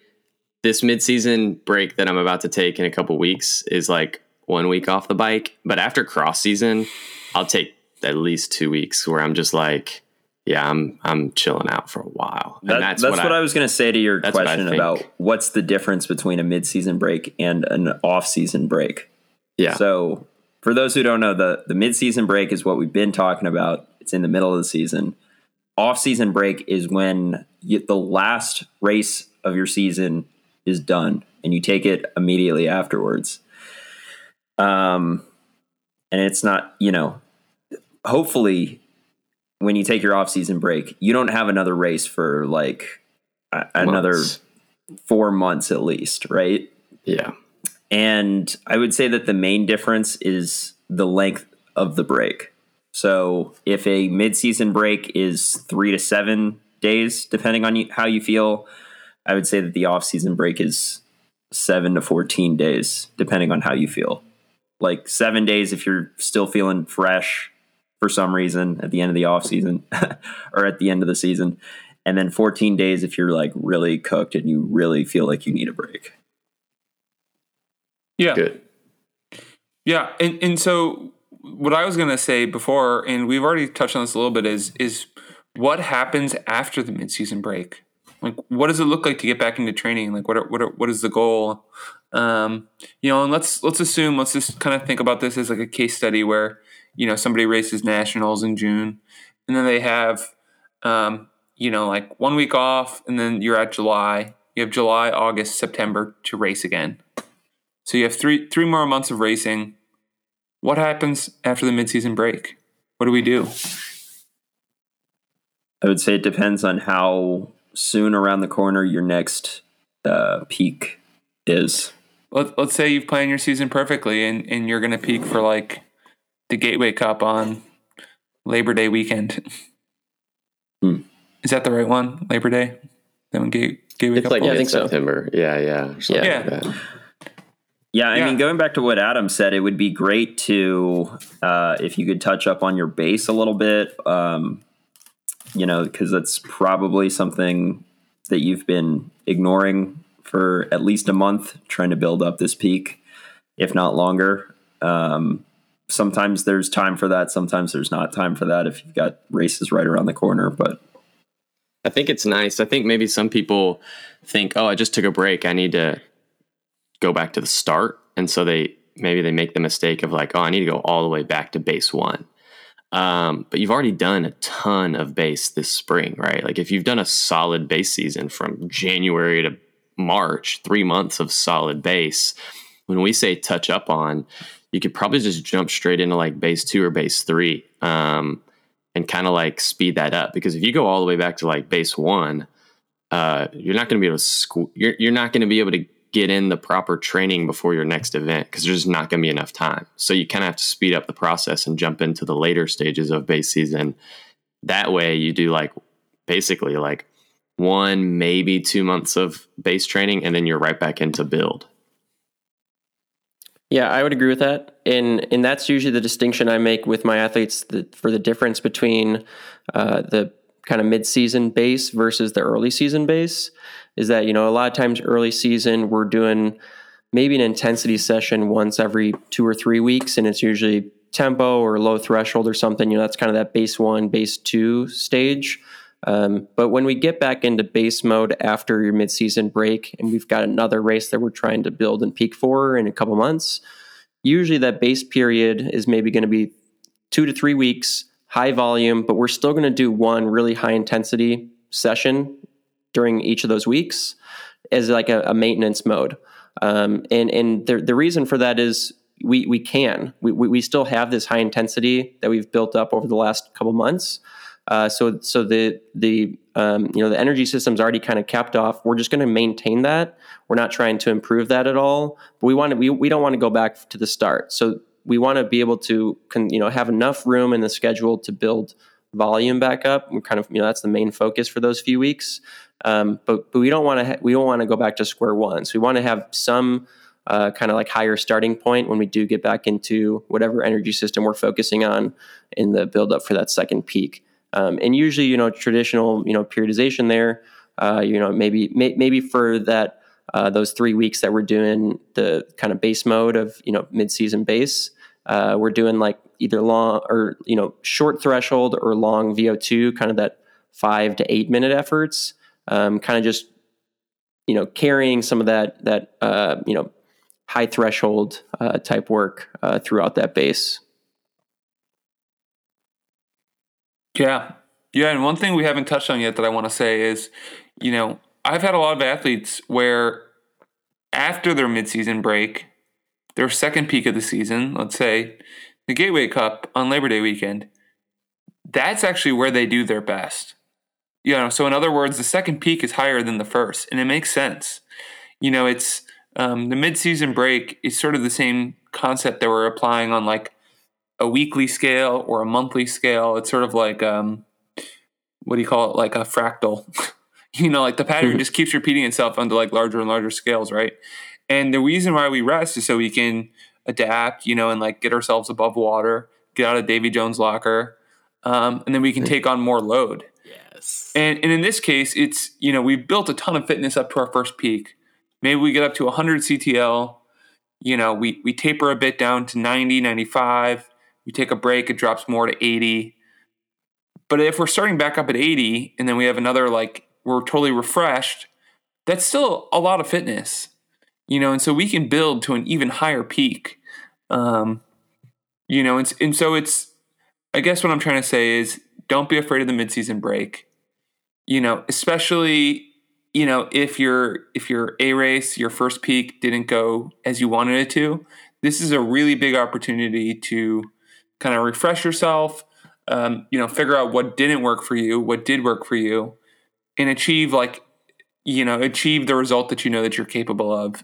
this midseason break that I'm about to take in a couple weeks is like one week off the bike. But after cross season, I'll take at least two weeks where I'm just like, yeah, I'm I'm chilling out for a while. That, that's, that's what, what I, I, was going to say to your question what about what's the difference between a mid-season break and an off-season break. Yeah. So for those who don't know, the the mid-season break is what we've been talking about. It's in the middle of the season. Off-season break is when you, the last race of your season is done, and you take it immediately afterwards. Um, and it's not, you know, hopefully when you take your off-season break, you don't have another race for like another four months at least, right? Yeah. And I would say that the main difference is the length of the break. So if a mid-season break is three to seven days, depending on you, how you feel, I would say that the off-season break is seven to 14 days, depending on how you feel. like seven days if you're still feeling fresh for some reason at the end of the off season or at the end of the season, and then 14 days if you're like really cooked and you really feel like you need a break. Yeah. Good. Yeah, and and so what I was going to say before, and we've already touched on this a little bit, is is what happens after the midseason break? Like, what does it look like to get back into training? Like, what are, what are, what is the goal? Um, you know, and let's let's assume let's just kind of think about this as like a case study where you know somebody races nationals in June, and then they have um, you know like one week off, and then you're at July. You have July, August, September to race again. So you have three three more months of racing. What happens after the midseason break? What do we do? I would say it depends on how soon around the corner your next uh, peak is. Let, let's say you've planned your season perfectly and, and you're going to peak for like the Gateway Cup on Labor Day weekend. Hmm. Is that the right one? Labor Day? That one Gate, Gateway It's Cup? like- Yeah, I one? think so. September. Yeah, yeah. or Yeah. like that. Yeah, I Yeah. mean, going back to what Adam said, it would be great to uh, if you could touch up on your base a little bit. Um, you know, because that's probably something that you've been ignoring for at least a month, trying to build up this peak, if not longer. Um, sometimes there's time for that. Sometimes there's not time for that if you've got races right around the corner. But I think it's nice. I think maybe some people think, "Oh, I just took a break. I need to go back to the start," and so they maybe they make the mistake of like, "Oh, I need to go all the way back to base one." Um, but you've already done a ton of base this spring, right? Like if you've done a solid base season from January to March, three months of solid base. When we say touch up on, you could probably just jump straight into like base two or base three. Um, and kind of like speed that up because if you go all the way back to like base one, uh, you're not going to be able to squ- you're you're not going to be able to get in the proper training before your next event because there's not going to be enough time. So you kind of have to speed up the process and jump into the later stages of base season. That way, you do like basically like one maybe two months of base training, and then you're right back into build. Yeah, I would agree with that, and and that's usually the distinction I make with my athletes for the difference between uh, the kind of mid-season base versus the early season base is that you know a lot of times early season we're doing maybe an intensity session once every two or three weeks, and it's usually tempo or low threshold or something. You know, that's kind of that base one, base two stage. Um, but when we get back into base mode after your midseason break, and we've got another race that we're trying to build and peak for in a couple months, usually that base period is maybe going to be two to three weeks, high volume, but we're still going to do one really high intensity session during each of those weeks as like a, a maintenance mode. Um, and and the, the reason for that is we we can we, we we still have this high intensity that we've built up over the last couple months. Uh, so so the the um, you know the energy system's already kind of capped off. We're just going to maintain that. We're not trying to improve that at all. But we want to we, we don't want to go back to the start. So we want to be able to con, you know have enough room in the schedule to build volume back up. We're kind of you know that's the main focus for those few weeks. Um, but but we don't want to ha- we don't want to go back to square one. So we want to have some uh, kind of like higher starting point when we do get back into whatever energy system we're focusing on in the build up for that second peak. Um, and usually, you know, traditional, you know, periodization there, uh, you know, maybe may, maybe for that uh, those three weeks that we're doing the kind of base mode of you know mid-season base, uh, we're doing like either long or you know short threshold or long VO2, kind of that five to eight minute efforts, um, kind of just you know carrying some of that that uh, you know high threshold uh, type work uh, throughout that base. Yeah. Yeah. And one thing we haven't touched on yet that I want to say is, you know, I've had a lot of athletes where after their midseason break, their second peak of the season, let's say the Gateway Cup on Labor Day weekend, that's actually where they do their best. You know, so in other words, the second peak is higher than the first, and it makes sense. You know, it's um, the midseason break is sort of the same concept that we're applying on like a weekly scale or a monthly scale. It's sort of like um, what do you call it? Like a fractal. you know, like the pattern just keeps repeating itself onto like larger and larger scales, right? And the reason why we rest is so we can adapt, you know, and like get ourselves above water, get out of Davy Jones' locker, um, and then we can take on more load. Yes. And and in this case, it's you know we've built a ton of fitness up to our first peak. Maybe we get up to 100 CTL. You know, we we taper a bit down to 90, 95. We take a break, it drops more to 80. But if we're starting back up at 80 and then we have another like we're totally refreshed, that's still a lot of fitness. You know, and so we can build to an even higher peak. Um, you know, and, and so it's I guess what I'm trying to say is don't be afraid of the midseason break. You know, especially you know if your if your A race, your first peak didn't go as you wanted it to. This is a really big opportunity to kind of refresh yourself. Um, you know, figure out what didn't work for you, what did work for you, and achieve like you know achieve the result that you know that you're capable of.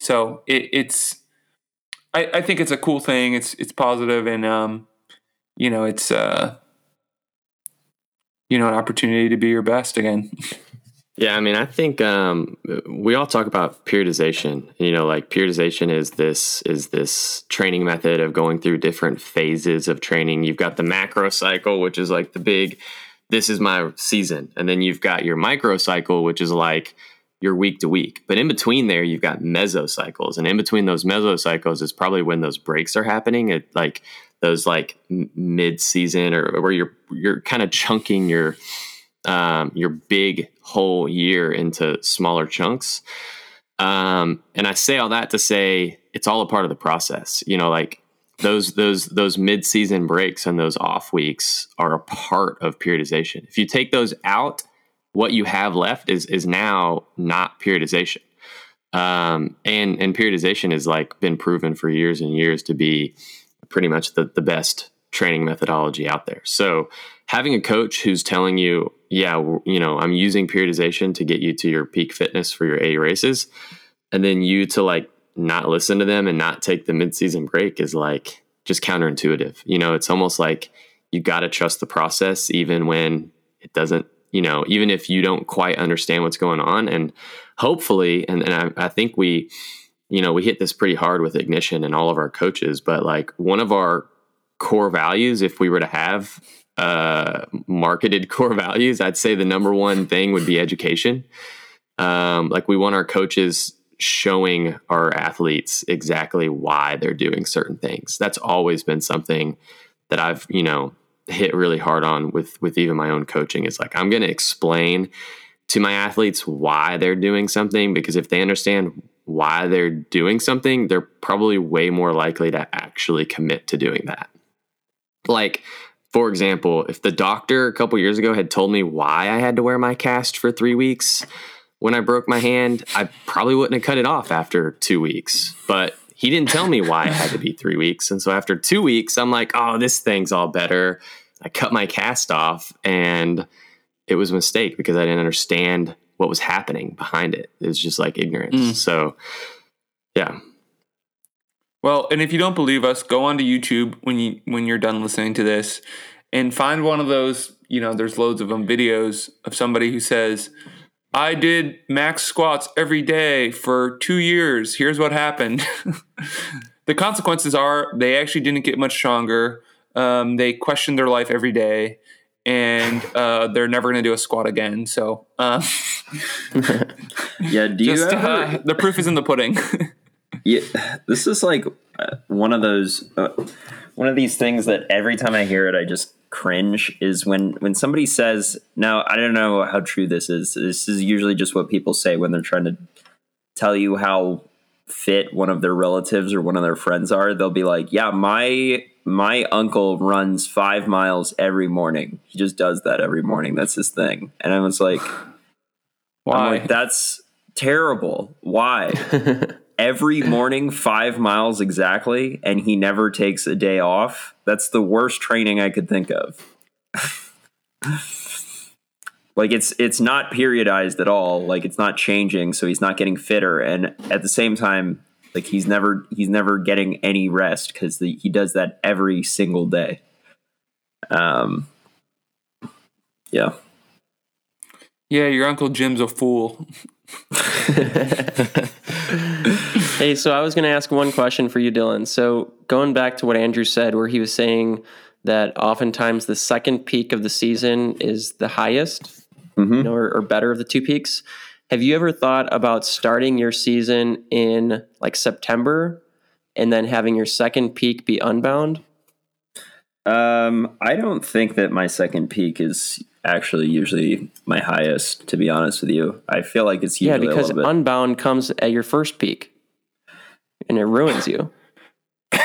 So it, it's I, I think it's a cool thing. It's it's positive and um, you know it's uh, you know an opportunity to be your best again. Yeah, I mean, I think um, we all talk about periodization. You know, like periodization is this is this training method of going through different phases of training. You've got the macro cycle, which is like the big, this is my season, and then you've got your micro cycle, which is like your week to week. But in between there, you've got mesocycles, and in between those mesocycles is probably when those breaks are happening. It like those like mid season or where you're you're kind of chunking your um, your big whole year into smaller chunks. Um, and I say all that to say it's all a part of the process. You know, like those those those mid season breaks and those off weeks are a part of periodization. If you take those out, what you have left is is now not periodization. Um, and and periodization has like been proven for years and years to be pretty much the, the best training methodology out there. So having a coach who's telling you, yeah, you know, I'm using periodization to get you to your peak fitness for your A races, and then you to like not listen to them and not take the midseason break is like just counterintuitive. You know, it's almost like you got to trust the process even when it doesn't, you know, even if you don't quite understand what's going on. And hopefully, and, and I, I think we, you know, we hit this pretty hard with ignition and all of our coaches, but like one of our core values, if we were to have uh, marketed core values, I'd say the number one thing would be education. Um, like we want our coaches showing our athletes exactly why they're doing certain things. That's always been something that I've, you know, hit really hard on with with even my own coaching. It's like I'm going to explain to my athletes why they're doing something because if they understand why they're doing something, they're probably way more likely to actually commit to doing that. Like for example, if the doctor a couple years ago had told me why I had to wear my cast for three weeks when I broke my hand, I probably wouldn't have cut it off after two weeks. But he didn't tell me why it had to be three weeks. And so after two weeks, I'm like, oh, this thing's all better. I cut my cast off and it was a mistake because I didn't understand what was happening behind it. It was just like ignorance. Mm. So, yeah. Well, and if you don't believe us, go onto YouTube when you when you're done listening to this and find one of those, you know, there's loads of them videos of somebody who says, "I did max squats every day for 2 years. Here's what happened." the consequences are they actually didn't get much stronger. Um, they question their life every day and uh, they're never going to do a squat again. So, uh, yeah, do you just, ever, uh, the proof is in the pudding. Yeah, this is like uh, one of those uh, one of these things that every time I hear it, I just cringe. Is when when somebody says, "Now I don't know how true this is." This is usually just what people say when they're trying to tell you how fit one of their relatives or one of their friends are. They'll be like, "Yeah, my my uncle runs five miles every morning. He just does that every morning. That's his thing." And I was like, "Why? Like, That's terrible. Why?" every morning five miles exactly and he never takes a day off that's the worst training i could think of. Like it's it's not periodized at all like it's not changing so he's not getting fitter and at the same time like he's never he's never getting any rest because he does that every single day. Um yeah. Yeah your uncle jim's a fool Hey, so I was going to ask one question for you, Dylan. So going back to what Andrew said, where he was saying that oftentimes the second peak of the season is the highest, you know, or, or better of the two peaks. Have you ever thought about starting your season in like September and then having your second peak be unbound? Um, I don't think that my second peak is actually usually my highest. To be honest with you, I feel like it's Yeah, because a little bit. unbound comes at your first peak and it ruins you.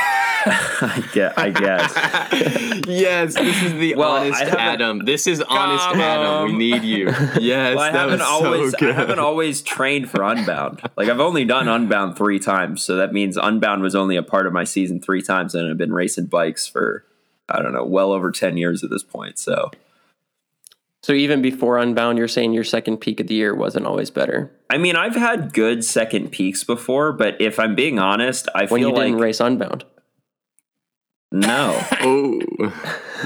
I guess. I guess. yes, this is the Well, honest Adam. This is honest Come Adam. We need you. Yes, Well, I that haven't was always so good. I haven't always trained for Unbound. Like I've only done Unbound three times, so that means Unbound was only a part of my season three times, and I've been racing bikes for I don't know, well over ten years at this point. So So even before unbound, you're saying your second peak of the year wasn't always better I mean, I've had good second peaks before, but if I'm being honest, I when feel you like didn't race unbound. no, oh,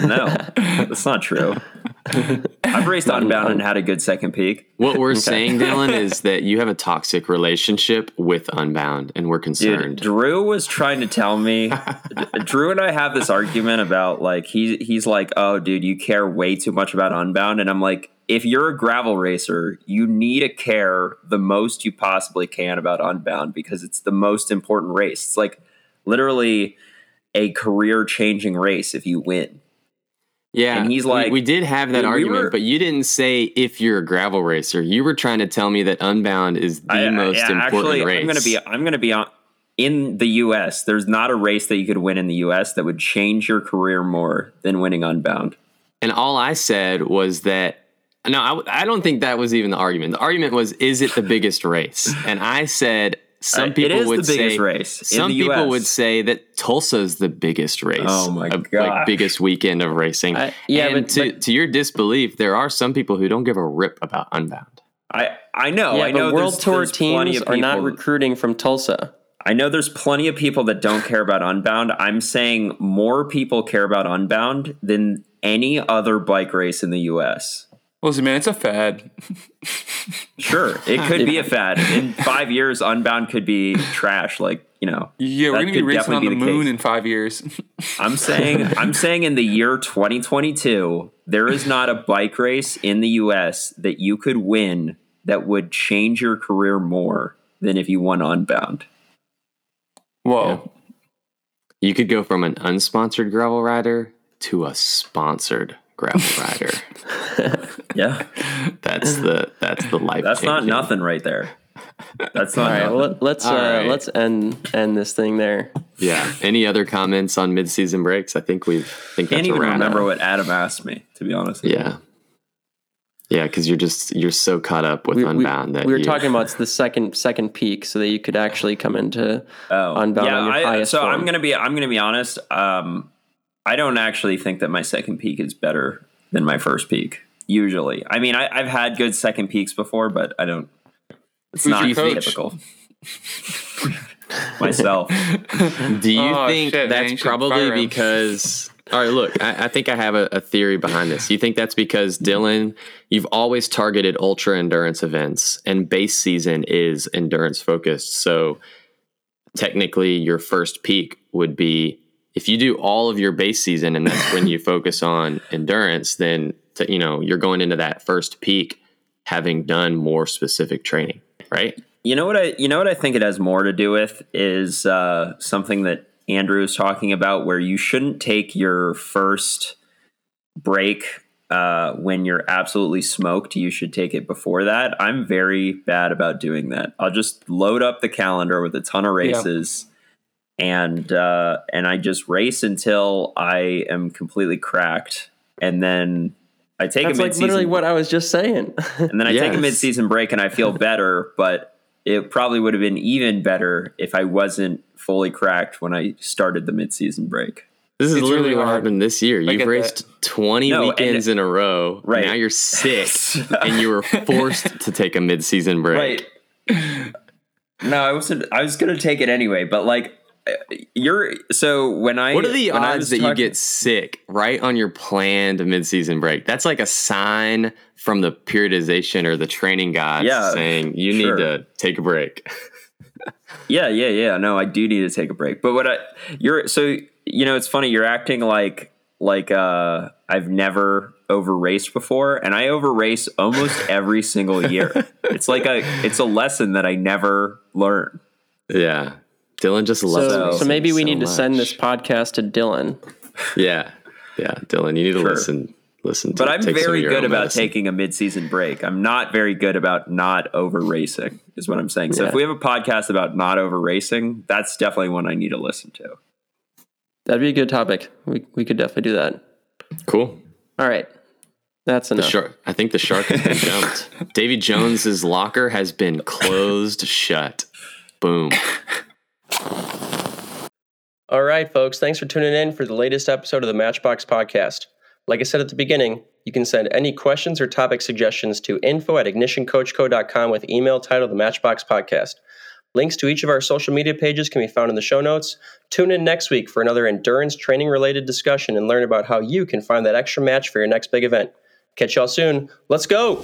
no, that's not true. I've raced Unbound and had a good second peak. what we're saying, Dylan, is that you have a toxic relationship with Unbound, and we're Dude, concerned. Drew was trying to tell me. Drew and I have this argument about like he he's like, oh, dude, you care way too much about Unbound, and I'm like, if you're a gravel racer, you need to care the most you possibly can about Unbound because it's the most important race. It's like literally a career changing race if you win. Yeah, And he's like- we, did have that Dude, we argument, were- but you didn't say if you're a gravel racer. You were trying to tell me that Unbound is the I- most yeah, important actually, race. I'm gonna be I'm gonna be on in the US, there's not a race that you could win in the US that would change your career more than winning Unbound. And all I said was that no, I, I don't think that was even the argument. The argument was, is it the biggest race? And I said some Uh, people it is would the biggest say race in some the people US. would say that Tulsa's the biggest race. Oh my of, gosh. Like biggest weekend of racing. I- yeah, and but- to, but- to your disbelief, there are some people who don't give a rip about Unbound. I I know, yeah, I know but World there's, Tour there's teams are not recruiting from Tulsa. I know there's plenty of people that don't care about Unbound. I'm saying more people care about Unbound than any other bike race in the US. Listen, man, it's a fad. Sure, it could be a fad. In five years, Unbound could be trash. Like you know, Yeah, we're gonna be could racing on definitely the moon case. in five years. I'm saying, I'm saying, in the year 2022, there is not a bike race in the U.S. that you could win that would change your career more than if you won Unbound. Whoa. You could go from an unsponsored gravel rider to a sponsored gravel rider. Yeah, That's the that's the life. that's not nothing right there. That's not All right, nothing. well, let's All uh, right. let's end end this thing there. Yeah. Any other comments on mid-season breaks? I think we've think can't that's a even wrap. remember what Adam asked me. To be honest, with you. Yeah. Yeah, because you're just you're so caught up with We, we- Unbound that we were you- talking about the second second peak, so that you could actually come into Oh, Unbound yeah. on your I, highest so form. I'm gonna be I'm gonna be honest. Um, I don't actually think that my second peak is better than my first peak. Usually, I mean, I, I've had good second peaks before, but I don't. It's Who's not your typical. Myself. Do you Oh, think shit, man, that's you probably because? All right, look, I, I think I have a, a theory behind this. You think that's because Dylan, you've always targeted ultra endurance events, and base season is endurance focused. So technically, your first peak would be if you do all of your base season, and that's when you focus on endurance. Then to, you know you're going into that first peak having done more specific training, right? You know what I you know what I think it has more to do with is uh, something that Andrew was talking about, where you shouldn't take your first break uh, when you're absolutely smoked. You should take it before that. I'm very bad about doing that. I'll just load up the calendar with a ton of races. And uh, and I just race until I am completely cracked, and then I take That's a like mid-season literally what I was just saying. and then I take a Yes. mid-season break and I feel better, but it probably would have been even better if I wasn't fully cracked when I started the mid-season break. This is It's literally really what happened this year. You've get raced 20 No, and- weekends in a row. Right. Now you're sick and you were forced to take a mid-season break. Right. No, I wasn't. I was gonna take it anyway, but like, you're so when I What are the when odds that you get sick right on your planned mid-season break? That's like a sign from the periodization or the training gods Yeah, saying you sure. need to take a break. Yeah, yeah, yeah. No, I do need to take a break. But what I you're so you know, it's funny. You're acting like like uh I've never over raced before, and I over race almost every single year. It's like a it's a lesson that I never learn. Yeah. Dylan just loves So, racing so maybe we so need to send this podcast to Dylan. Yeah. Yeah. Dylan, you need to Sure. listen. Listen to But I'm take some of very good about medicine. taking a mid-season break. I'm not very good about not over racing. Is what I'm saying. So if we have a podcast about not over racing, that's definitely one I need to listen to. That'd be a good topic. We we could definitely do that. Cool. All right. That's enough. The shark. I think the shark has been jumped. Davy Jones's locker has been closed shut. Boom. All right, folks. Thanks for tuning in for the latest episode of the Matchbox Podcast. Like I said at the beginning, you can send any questions or topic suggestions to info at ignitioncoachco.com with email titled the Matchbox Podcast. Links to each of our social media pages can be found in the show notes. Tune in next week for another endurance training related discussion and learn about how you can find that extra match for your next big event. Catch y'all soon. Let's go!